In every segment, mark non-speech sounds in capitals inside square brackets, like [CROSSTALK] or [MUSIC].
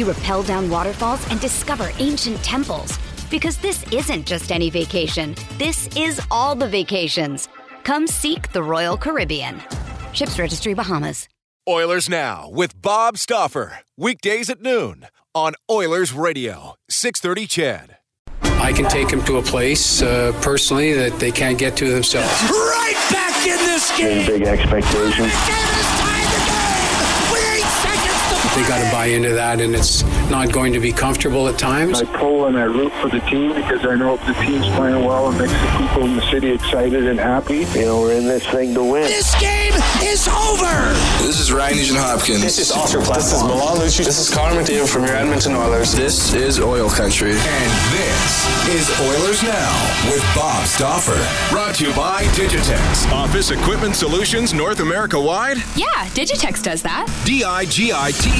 You rappel down waterfalls and discover ancient temples. Because this isn't just any vacation. This is all the vacations. Come seek the Royal Caribbean. Ships Registry Bahamas. Oilers Now with Bob Stauffer. Weekdays at noon on Oilers Radio, 630 CHED. I can take them to a place uh, personally that they can't get to themselves. Right back in this game. Big expectations. They got to buy into that, and it's not going to be comfortable at times. I pull and I root for the team because I know if the team's playing well, it makes the people in the city excited and happy. You know, we're in this thing to win. This game is over. This is Ryan Nugent Hopkins. This is Oscar This is Milan Lucic. This is Connor McDavid from your Edmonton Oilers. This is Oil Country. And this is Oilers Now with Bob Stauffer. Brought to you by Digitex. Office Equipment Solutions North America wide. Yeah, Digitex does that. D-I-G-I-T-E-X dot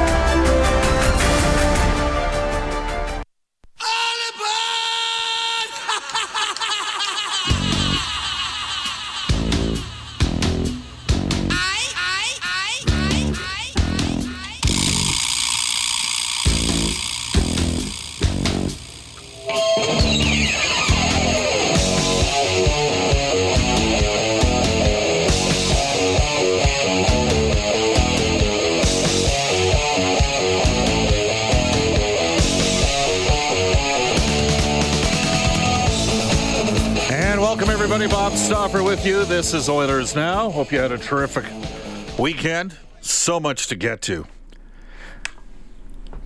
Everybody. Bob Stauffer with you. This is Oilers Now. Hope you had a terrific weekend. So much to get to.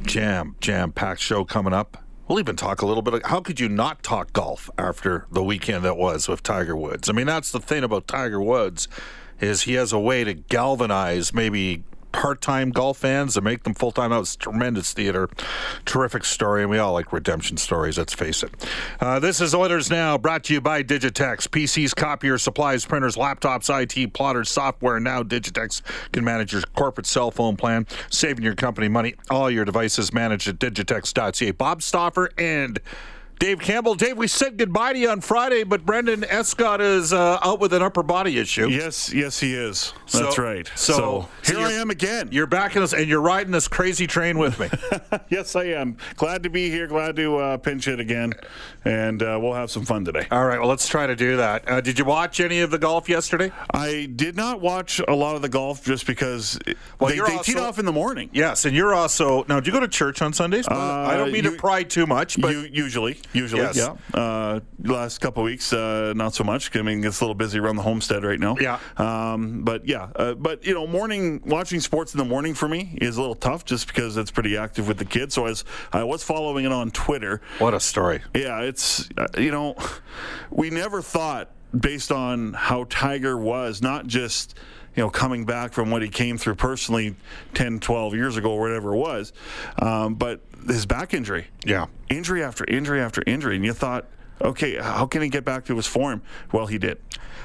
Jam, jam packed show coming up. We'll even talk a little bit. Of, how could you not talk golf after the weekend that was with Tiger Woods? I mean, that's the thing about Tiger Woods is he has a way to galvanize maybe part-time golf fans and make them full-time. That was tremendous theater, terrific story, and we all like redemption stories. Let's face it. Uh, this is Oilers Now, brought to you by Digitex. PCs, copiers, supplies, printers, laptops, IT, plotters, software. Now Digitex can manage your corporate cell phone plan, saving your company money. All your devices managed at digitex.ca. Bob Stauffer and Dave Campbell. Dave, we said goodbye to you on Friday, but Brendan Escott is uh, out with an upper body issue. Yes, yes, he is. That's right. so- So, so here I am again. You're back in this, and you're riding this crazy train with me. [LAUGHS] yes, I am. Glad to be here. Glad to uh, pinch it again, and uh, we'll have some fun today. All right, well, let's try to do that. Uh, did you watch any of the golf yesterday? I did not watch a lot of the golf just because Well, they, they teed off in the morning. Yes, and you're also now. Do you go to church on Sundays? I don't mean to Uh, pry too much, but U- usually, usually, Yes. yeah. Uh, last couple of weeks, uh, not so much. I mean, it's a little busy around the homestead right now. Yeah. Um, but yeah, uh, but you know, morning watching sports in the morning for me is a little tough, just because it's pretty active with the kids. So as I was following it on Twitter, what a story! yeah, it's uh, you know, we never thought based on how Tiger was, not just you know coming back from what he came through personally 10, 12 years ago or whatever it was, um, but his back injury, Yeah, injury after injury after injury, and you thought, okay, how can he get back to his form? Well, he did.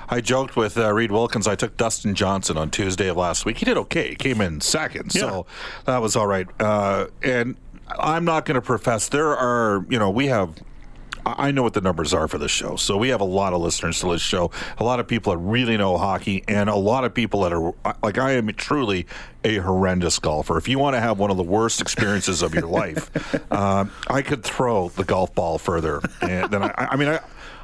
I joked with uh, Reid Wilkins. I took Dustin Johnson on Tuesday of last week. He did okay. He came in second, so that was all right. Uh, and I'm not going to profess there are, you know, we have. I I know what the numbers are for this show. So we have a lot of listeners to this show. A lot of people that really know hockey, and a lot of people that are like I am truly a horrendous golfer. If you want to have one of the worst experiences of your life, um, [LAUGHS] I could throw the golf ball further. And then I, I mean, I,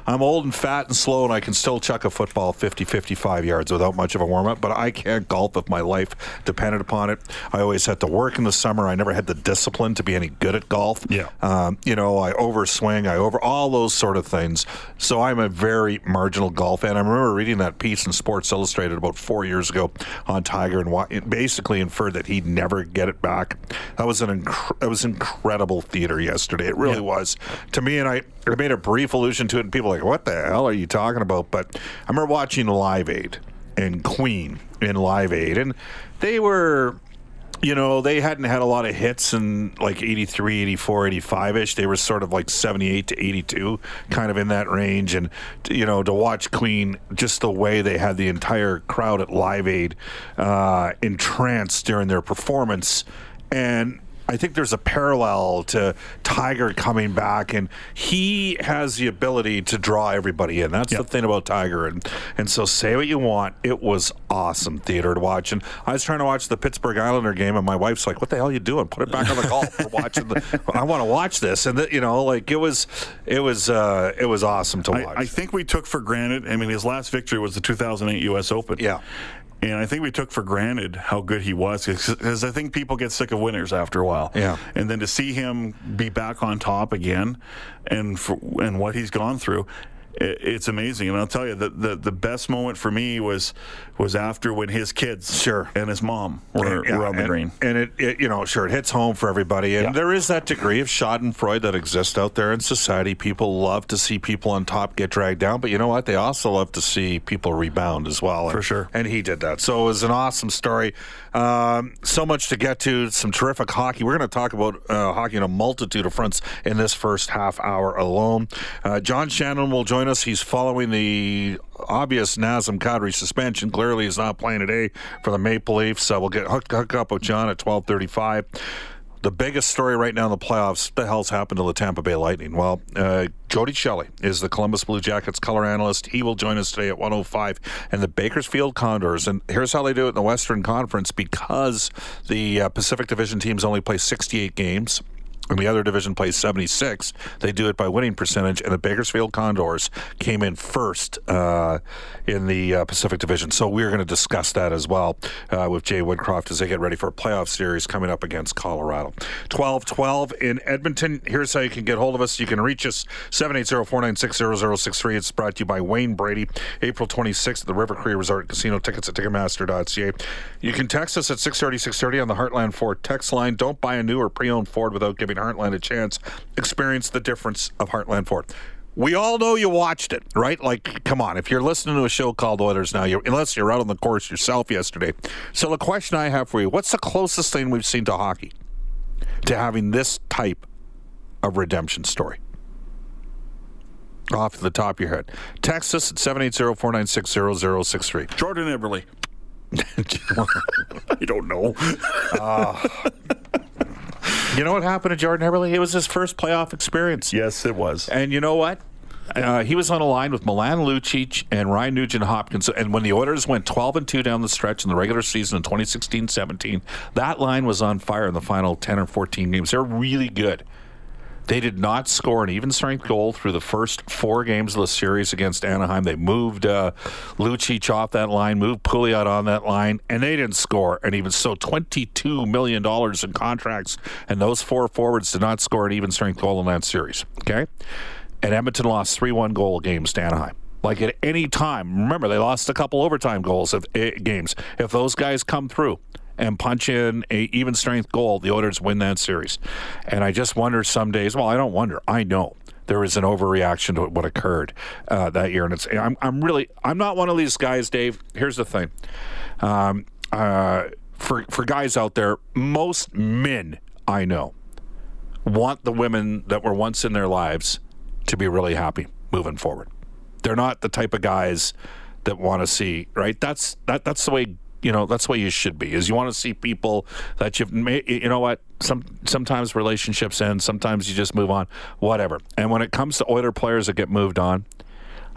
I'm old and fat and slow, and I can still chuck a football 50, 55 yards without much of a warm up. But I can't golf if my life depended upon it. I always had to work in the summer. I never had the discipline to be any good at golf. Yeah. Um, you know, I overswing, I over all those sort of things. So I'm a very marginal golf fan. I remember reading that piece in Sports Illustrated about four years ago on Tiger, and why, it basically inferred that he'd never get it back. That was an inc- that was incredible theater yesterday. It really Yeah. was to me, and I, I made a brief allusion to it, and people like, "What the hell are you talking about?" But I remember watching Live Aid and Queen in Live Aid, and they were you know, they hadn't had a lot of hits in like 83, 84, 85 ish. They were sort of like 78 to 82, kind of in that range. And, you know, to watch Queen, just the way they had the entire crowd at Live Aid uh, entranced during their performance. And I think there's a parallel to Tiger coming back, and he has the ability to draw everybody in. That's yep. the thing about Tiger, and and so say what you want, it was awesome theater to watch. And I was trying to watch the Pittsburgh Islander game, and my wife's like, "What the hell are you doing? Put it back on the golf. We're watching. The, [LAUGHS] I want to watch this." And the, you know, like it was, it was, uh, it was awesome to watch. I, I think we took for granted. I mean, his last victory was the 2008 U.S. Open. Yeah, and I think we took for granted how good he was because I think people get sick of winners after a while. Yeah. And then to see him be back on top again and for, and what he's gone through, it's amazing. And I'll tell you, the, the, the best moment for me was was after when his kids sure. and his mom were, yeah, were on the and, green. And it, it, you know, sure, it hits home for everybody. And yeah. there is that degree of schadenfreude that exists out there in society. People love to see people on top get dragged down, but you know what? They also love to see people rebound as well. And, for sure. And he did that. So it was an awesome story. Um, so much to get to. Some terrific hockey. We're going to talk about uh, hockey in a multitude of fronts in this first half hour alone. Uh, John Shannon will join us. He's following the obvious Nazem Kadri suspension. Clearly, he's not playing today for the Maple Leafs. So we'll get hooked, hook up with John at twelve thirty-five. The biggest story right now in the playoffs, the hell's happened to the Tampa Bay Lightning? Well, uh, Jody Shelley is the Columbus Blue Jackets color analyst. He will join us today at 105. And the Bakersfield Condors, and here's how they do it in the Western Conference because the uh, Pacific Division teams only play 68 games and the other division plays 76. They do it by winning percentage, and the Bakersfield Condors came in first uh, in the uh, Pacific Division. So we're going to discuss that as well uh, with Jay Woodcroft as they get ready for a playoff series coming up against Colorado. 12 12 in Edmonton. Here's how you can get hold of us. You can reach us 780 496 0063. It's brought to you by Wayne Brady. April 26th at the River Cree Resort Casino. Tickets at Ticketmaster.ca. You can text us at 630 630 on the Heartland Ford text line. Don't buy a new or pre owned Ford without giving Heartland a chance. Experience the difference of Heartland Ford. We all know you watched it, right? Like, come on. If you're listening to a show called Oilers now, you're, unless you're out on the course yourself yesterday. So, the question I have for you what's the closest thing we've seen to hockey to having this type of redemption story? Off the top of your head. Text us at 780 496 0063. Jordan Eberle. [LAUGHS] I don't know. Uh, you know what happened to Jordan Eberle? It was his first playoff experience. Yes, it was. And you know what? Uh, he was on a line with Milan Lucic and Ryan Nugent Hopkins. And when the Oilers went 12 and 2 down the stretch in the regular season in 2016 17, that line was on fire in the final 10 or 14 games. They're really good. They did not score an even strength goal through the first four games of the series against Anaheim. They moved uh, Lucic off that line, moved Pouliot on that line, and they didn't score an even so $22 million in contracts, and those four forwards did not score an even strength goal in that series. Okay? And Edmonton lost 3 1 goal games to Anaheim. Like at any time, remember, they lost a couple overtime goals of uh, games. If those guys come through, and punch in a even strength goal, the Oilers win that series. And I just wonder some days. Well, I don't wonder. I know there was an overreaction to what occurred uh, that year, and it's. I'm, I'm really. I'm not one of these guys, Dave. Here's the thing. Um, uh, for for guys out there, most men I know want the women that were once in their lives to be really happy moving forward. They're not the type of guys that want to see right. That's that. That's the way you know that's what you should be is you want to see people that you've made you know what? Some sometimes relationships end sometimes you just move on whatever. And when it comes to Oiler players that get moved on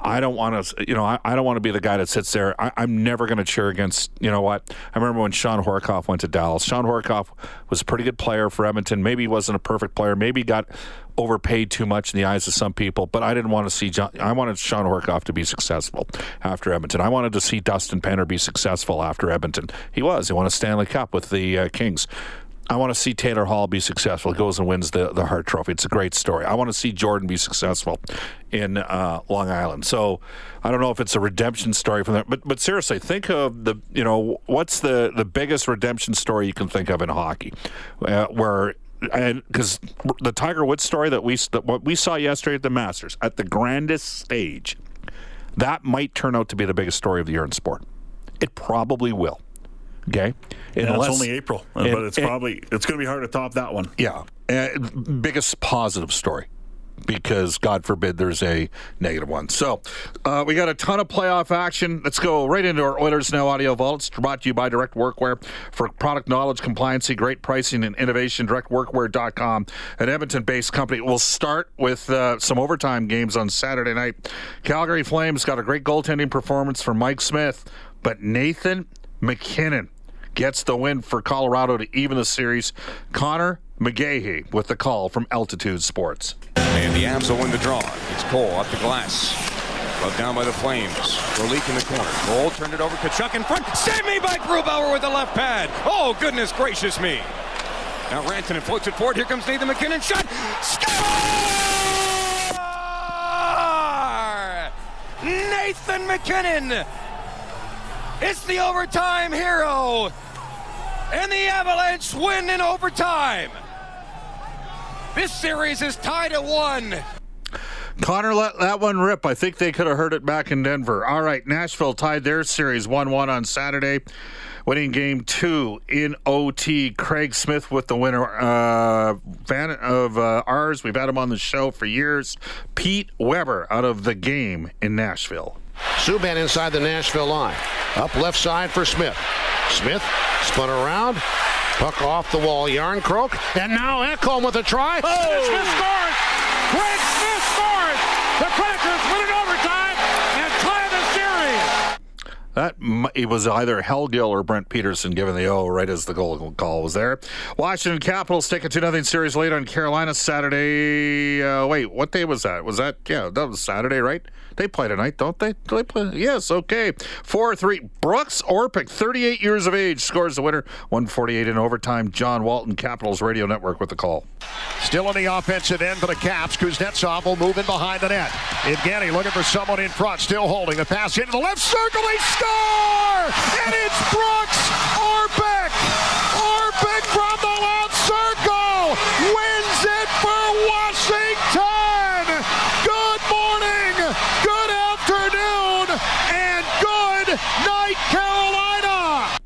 I don't want to, you know, I, I don't want to be the guy that sits there. I, am never going to cheer against, you know what? I remember when Shawn Horcoff went to Dallas. Shawn Horcoff was a pretty good player for Edmonton. Maybe he wasn't a perfect player. Maybe he got overpaid too much in the eyes of some people. But I didn't want to see John. I wanted Shawn Horcoff to be successful after Edmonton. I wanted to see Dustin Penner be successful after Edmonton. He was. He won a Stanley Cup with the uh, Kings. I want to see Taylor Hall be successful. He goes and wins the, the Hart Trophy. It's a great story. I want to see Jordan be successful in uh, Long Island. So I don't know if it's a redemption story from that, but but seriously, think of the you know what's the the biggest redemption story you can think of in hockey, uh, where and because the Tiger Woods story that we that what we saw yesterday at the Masters at the grandest stage, that might turn out to be the biggest story of the year in sport It probably will. Okay, yeah, it's only April, and, but it's and, probably it's going to be hard to top that one. Yeah, uh, biggest positive story because God forbid there's a negative one. So uh, we got a ton of playoff action. Let's go right into our Oilers Now audio vault. It's brought to you by Direct Workwear for product knowledge, compliancy, great pricing, and innovation. DirectWorkwear.com, an Edmonton-based company. We'll start with uh, some overtime games on Saturday night. Calgary Flames got a great goaltending performance from Mike Smith, but Nathan MacKinnon gets the win for Colorado to even the series. Connor McGahey with the call from Altitude Sports. And the Avs will win the draw. It's Cole up the glass. Rubbed down by the Flames. leak in the corner. Cole turned it over. Tkachuk in front. Save me by Grubauer with the left pad. Oh, goodness gracious me. Now Rantanen floats it forward. Here comes Nathan MacKinnon. Shot. Score! Nathan MacKinnon it's the overtime hero. And the Avalanche win in overtime. This series is tied at one. Connor let that one rip. I think they could have heard it back in Denver. All right, Nashville tied their series 1 1 on Saturday, winning game two in OT. Craig Smith with the winner. Uh, fan of uh, ours. We've had him on the show for years. Pete Weber out of the game in Nashville. Subban inside the Nashville line. Up left side for Smith. Smith spun around. Puck off the wall. Jarnkrok. And now Ekholm with a try. Oh! Smith scores! Craig Smith scores! The Crackers win it overtime and tie the series. That it was either Hal Gill or Brent Peterson giving the O right as the goal call was there. Washington Capitals take a 2 0 series lead on Carolina Saturday. Uh, wait, what day was that? Was that, yeah, that was Saturday, right? They play tonight, don't they? Do they play? Yes, okay. 4 3. Brooks Orpik, 38 years of age, scores the winner. 148 in overtime. John Walton, Capitals Radio Network with the call. Still on the offensive end for the Caps. Kuznetsov will move in behind the net. Evgeny looking for someone in front, still holding the pass into the left circle. Score! And it's Brooks Orpik! Orpik from the left circle wins it for Washington! night, Carolina.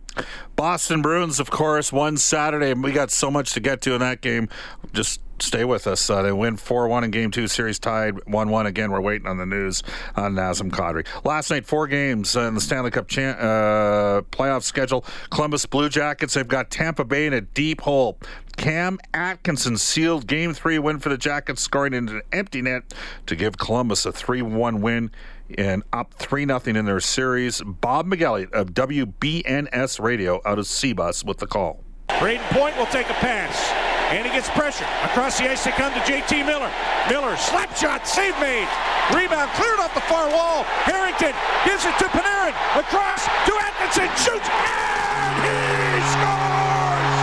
Boston Bruins, of course, won Saturday, and we got so much to get to in that game. Just stay with us. Uh, they win 4 1 in game two, series tied 1 1. Again, we're waiting on the news on Nazem Kadri. Last night, four games in the Stanley Cup uh, playoff schedule. Columbus Blue Jackets, they've got Tampa Bay in a deep hole. Cam Atkinson sealed game three win for the Jackets, scoring into an empty net to give Columbus a 3 1 win and up 3 0 in their series. Bob McElligott of WBNS Radio out of Cbus with the call. Brayden Point will take a pass. And he gets pressure. Across the ice they come to JT Miller. Miller, slap shot, save made. Rebound cleared off the far wall. Harrington gives it to Panarin. Across to Atkinson. Shoots. And he scores!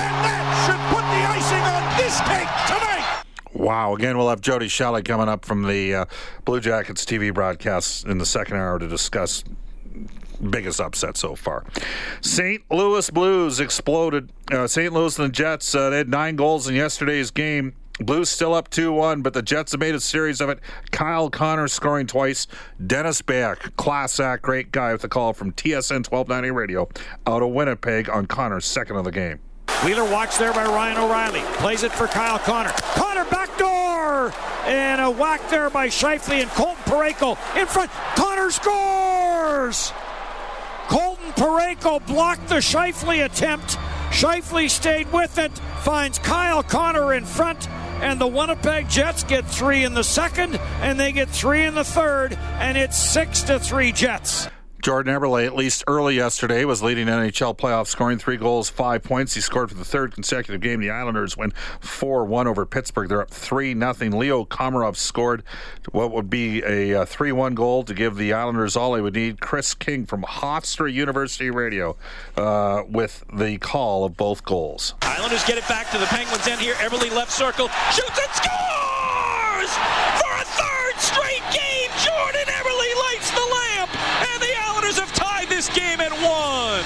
And that should put the icing on this cake tonight. Wow. Again, we'll have Jody Shelley coming up from the uh, Blue Jackets TV broadcast in the second hour to discuss biggest upset so far. St. Louis Blues exploded. Uh, St. Louis and the Jets, uh, they had nine goals in yesterday's game. Blues still up 2 1, but the Jets have made a series of it. Kyle Connor scoring twice. Dennis Beyak, class act, great guy with a call from TSN 1290 Radio out of Winnipeg on Connor's second of the game. Wheeler watched there by Ryan O'Reilly. Plays it for Kyle Connor. Connor backdoor! And a whack there by Scheifele and Colton Parayko in front. Connor scores! Colton Parayko blocked the Scheifele attempt. Scheifele stayed with it, finds Kyle Connor in front, and the Winnipeg Jets get three in the second, and they get three in the third, and it's six to three Jets. Jordan Eberle, at least early yesterday, was leading NHL playoffs, scoring three goals, five points. He scored for the third consecutive game. The Islanders win 4 1 over Pittsburgh. They're up 3 0. Leo Komarov scored what would be a 3 1 goal to give the Islanders all they would need. Chris King from Hofstra University Radio uh, with the call of both goals. Islanders get it back to the Penguins' end here. Eberle left circle, shoots and scores! For a third straight game, this game at one.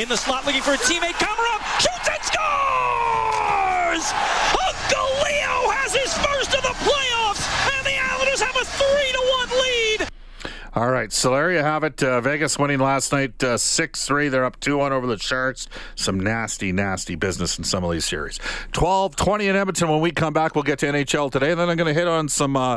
In the slot looking for a teammate. Komarov shoots and scores! Uncle Leo has his first of the playoffs, and the Islanders have a 3 to 1 lead. All right, so there you have it. Uh, Vegas winning last night uh, 6 3. They're up 2 1 over the Sharks. Some nasty, nasty business in some of these series. 12 20 in Edmonton. When we come back, we'll get to NHL today. And then I'm going to hit on some. Uh...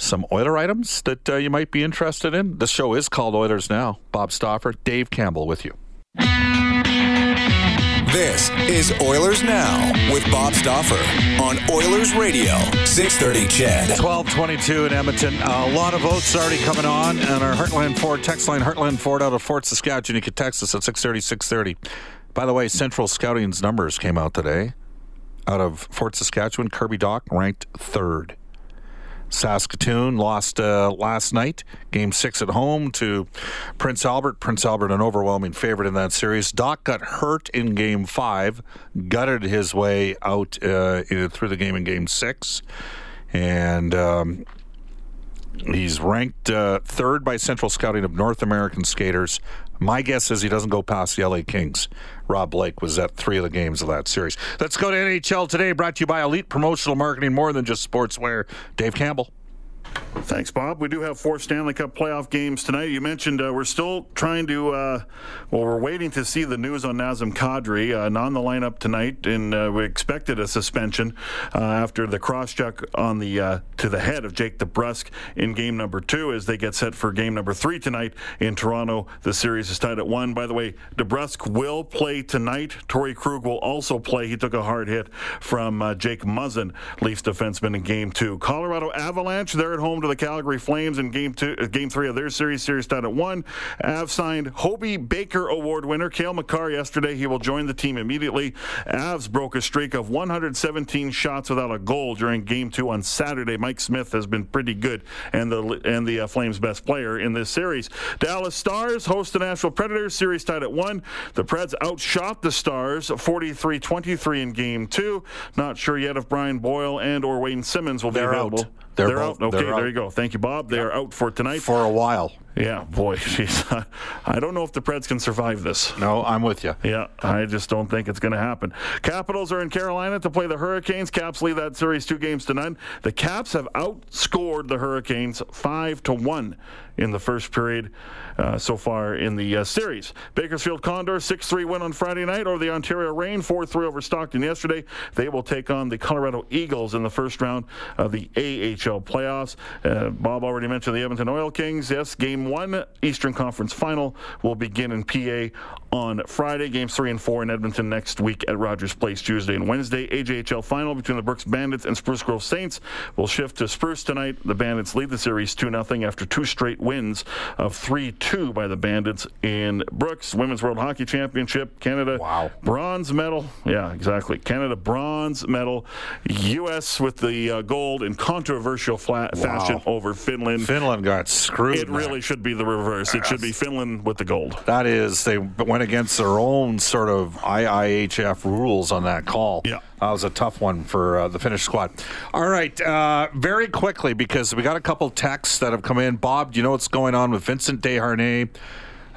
Some Oiler items that uh, you might be interested in. The show is called Oilers Now. Bob Stauffer, Dave Campbell with you. This is Oilers Now with Bob Stauffer on Oilers Radio, 630 CHED. 1222 in Edmonton. a lot of votes already coming on and our Heartland Ford text line, Heartland Ford out of Fort Saskatchewan. You can text us at 630, 630. By the way, Central Scouting's numbers came out today. Out of Fort Saskatchewan, Kirby Dach ranked third. Saskatoon lost uh, last night, game six at home to Prince Albert. Prince Albert, an overwhelming favorite in that series. Doc got hurt in game five, gutted his way out uh, through the game in game six. And um, he's ranked uh, third by Central Scouting of North American skaters. My guess is he doesn't go past the LA Kings. Rob Blake was at three of the games of that series. Let's go to NHL today, brought to you by Elite Promotional Marketing, more than just sportswear. Dave Campbell. Thanks, Bob. We do have four Stanley Cup playoff games tonight. You mentioned uh, we're still trying to, uh, well, we're waiting to see the news on Nazem Kadri, uh, in the lineup tonight, and uh, we expected a suspension uh, after the cross check on the uh, to the head of Jake DeBrusk in game number two as they get set for game number three tonight in Toronto. The series is tied at one. By the way, DeBrusk will play tonight. Torey Krug will also play. He took a hard hit from Jake Muzzin, Leafs defenseman in game two. Colorado Avalanche, they're at home to the Calgary Flames in game two, uh, game three of their series. Series tied at one. Av signed Hobey Baker Award winner Cale Makar yesterday. He will join the team immediately. Avs broke a streak of 117 shots without a goal during game two on Saturday. Mike Smith has been pretty good and the and the uh, Flames' best player in this series. Dallas Stars host the Nashville Predators. Series tied at one. The Preds outshot the Stars 43-23 in game two. Not sure yet if Brian Boyle and or Wayne Simmonds will They're be available. Out. They're, they're both, out. Okay, they're there out. you go. Thank you, Bob. They are out for tonight. For a while. Yeah, boy. [LAUGHS] I don't know if the Preds can survive this. No, I'm with you. Yeah, I just don't think it's going to happen. Capitals are in Carolina to play the Hurricanes. Caps lead that series two games to none. The Caps have outscored the Hurricanes five to one in the first period uh, so far in the uh, series. Bakersfield Condors 6-3 win on Friday night over the Ontario Reign, 4-3 over Stockton yesterday. They will take on the Colorado Eagles in the first round of the AHL playoffs. Uh, Bob already mentioned the Edmonton Oil Kings. Yes, game one Eastern Conference final will begin in PA on Friday. Games three and four in Edmonton next week at Rogers Place Tuesday and Wednesday. AJHL final between the Brooks Bandits and Spruce Grove Saints will shift to Spruce tonight. The Bandits lead the series 2 0 after two straight wins of 3 2 by the Bandits in Brooks. Women's World Hockey Championship, Canada. Wow. Bronze medal. Yeah, exactly. Canada bronze medal. U.S. with the uh, gold in controversial Wow. fashion over Finland. Finland got screwed. It really should be the reverse. It should be Finland with the gold. That is, they went against their own sort of IIHF rules on that call. Yeah. That was a tough one for uh, the Finnish squad. All right, uh, very quickly, because we got a couple texts that have come in. Bob, do you know what's going on with Vincent Desharnais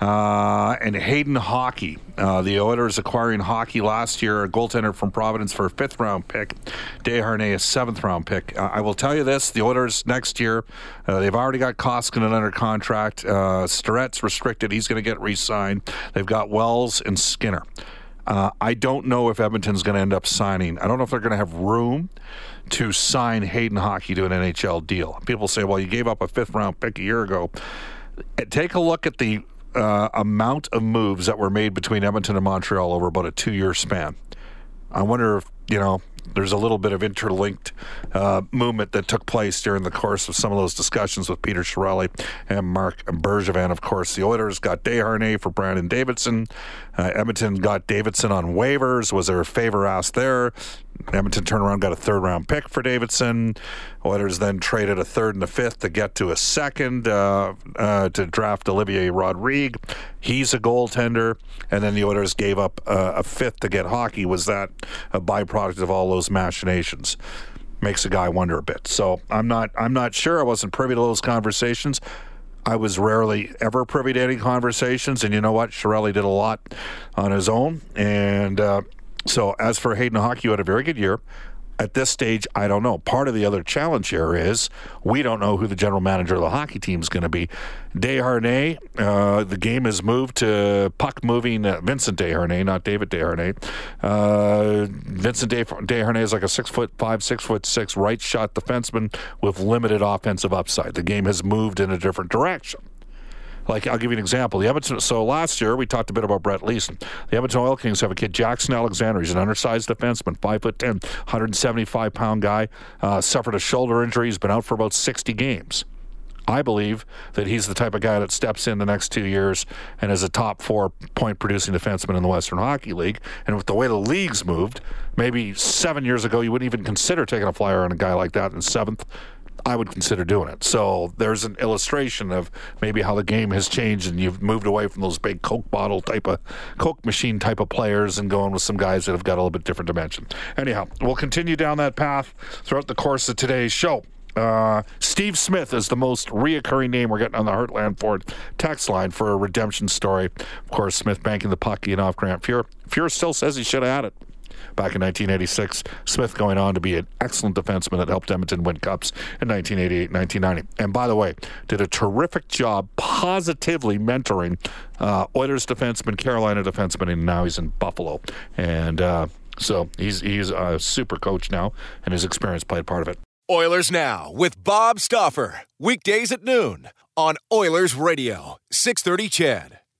uh, and Hayden Hawkey? Uh, the Oilers acquiring Hawkey last year, a goaltender from Providence for a fifth round pick. Desharnais, a seventh round pick. Uh, I will tell you this the Oilers next year, uh, they've already got Koskinen under contract. Uh, Starrett's restricted. He's going to get re signed. They've got Wells and Skinner. Uh, I don't know if Edmonton's going to end up signing. I don't know if they're going to have room to sign Hayden Hawkey to an NHL deal. People say, well, you gave up a fifth round pick a year ago. Uh, Take a look at the uh, amount of moves that were made between Edmonton and Montreal over about a two year span. I wonder if, you know, there's a little bit of interlinked uh, movement that took place during the course of some of those discussions with Peter Chiarelli and Marc Bergevin. Of course, the Oilers got Desharnais for Brandon Davidson. Uh, Edmonton got Davidson on waivers. Was there a favor asked there? Edmonton turned around, got a third round pick for Davidson. Oilers then traded a third and a fifth to get to a second uh, uh, to draft Olivier Rodrigue. He's a goaltender, and then the Oilers gave up uh, a fifth to get Hawkey. Was that a byproduct of all those machinations? Makes a guy wonder a bit. So I'm not I'm not sure. I wasn't privy to those conversations. I was rarely ever privy to any conversations, and you know what? Chiarelli did a lot on his own, and uh, so as for Hayden Hawkey, you had a very good year. At this stage, I don't know. Part of the other challenge here is we don't know who the general manager of the hockey team is going to be. Desharnais, uh, the game has moved to puck moving uh, Vincent Desharnais, not David Desharnais. Uh, Vincent Desharnais is like a six foot five, six foot six right shot defenseman with limited offensive upside. The game has moved in a different direction. Like I'll give you an example. The Edmonton. So last year we talked a bit about Brett Leason. The Edmonton Oil Kings have a kid, Jackson Alexander. He's an undersized defenseman, five foot ten, 175 pound guy. Uh, suffered a shoulder injury. He's been out for about 60 games. I believe that he's the type of guy that steps in the next two years and is a top four point producing defenseman in the Western Hockey League. And with the way the league's moved, maybe seven years ago you wouldn't even consider taking a flyer on a guy like that in seventh. I would consider doing it. So there's an illustration of maybe how the game has changed and you've moved away from those big Coke bottle type of Coke machine type of players and going with some guys that have got a little bit different dimension. Anyhow, we'll continue down that path throughout the course of today's show. Uh, Steve Smith is the most reoccurring name we're getting on the Heartland Ford text line for a redemption story. Of course, Smith banking the puck in off Grant Fuhr. Fuhr still says he should have had it back in 1986. Smith going on to be an excellent defenseman that helped Edmonton win cups in 1988 1990. And by the way, did a terrific job positively mentoring uh, Oilers defenseman, Carolina defenseman, and now he's in Buffalo. And uh, so he's, he's a super coach now, and his experience played part of it. Oilers Now with Bob Stauffer. Weekdays at noon on Oilers Radio, 630 CHED.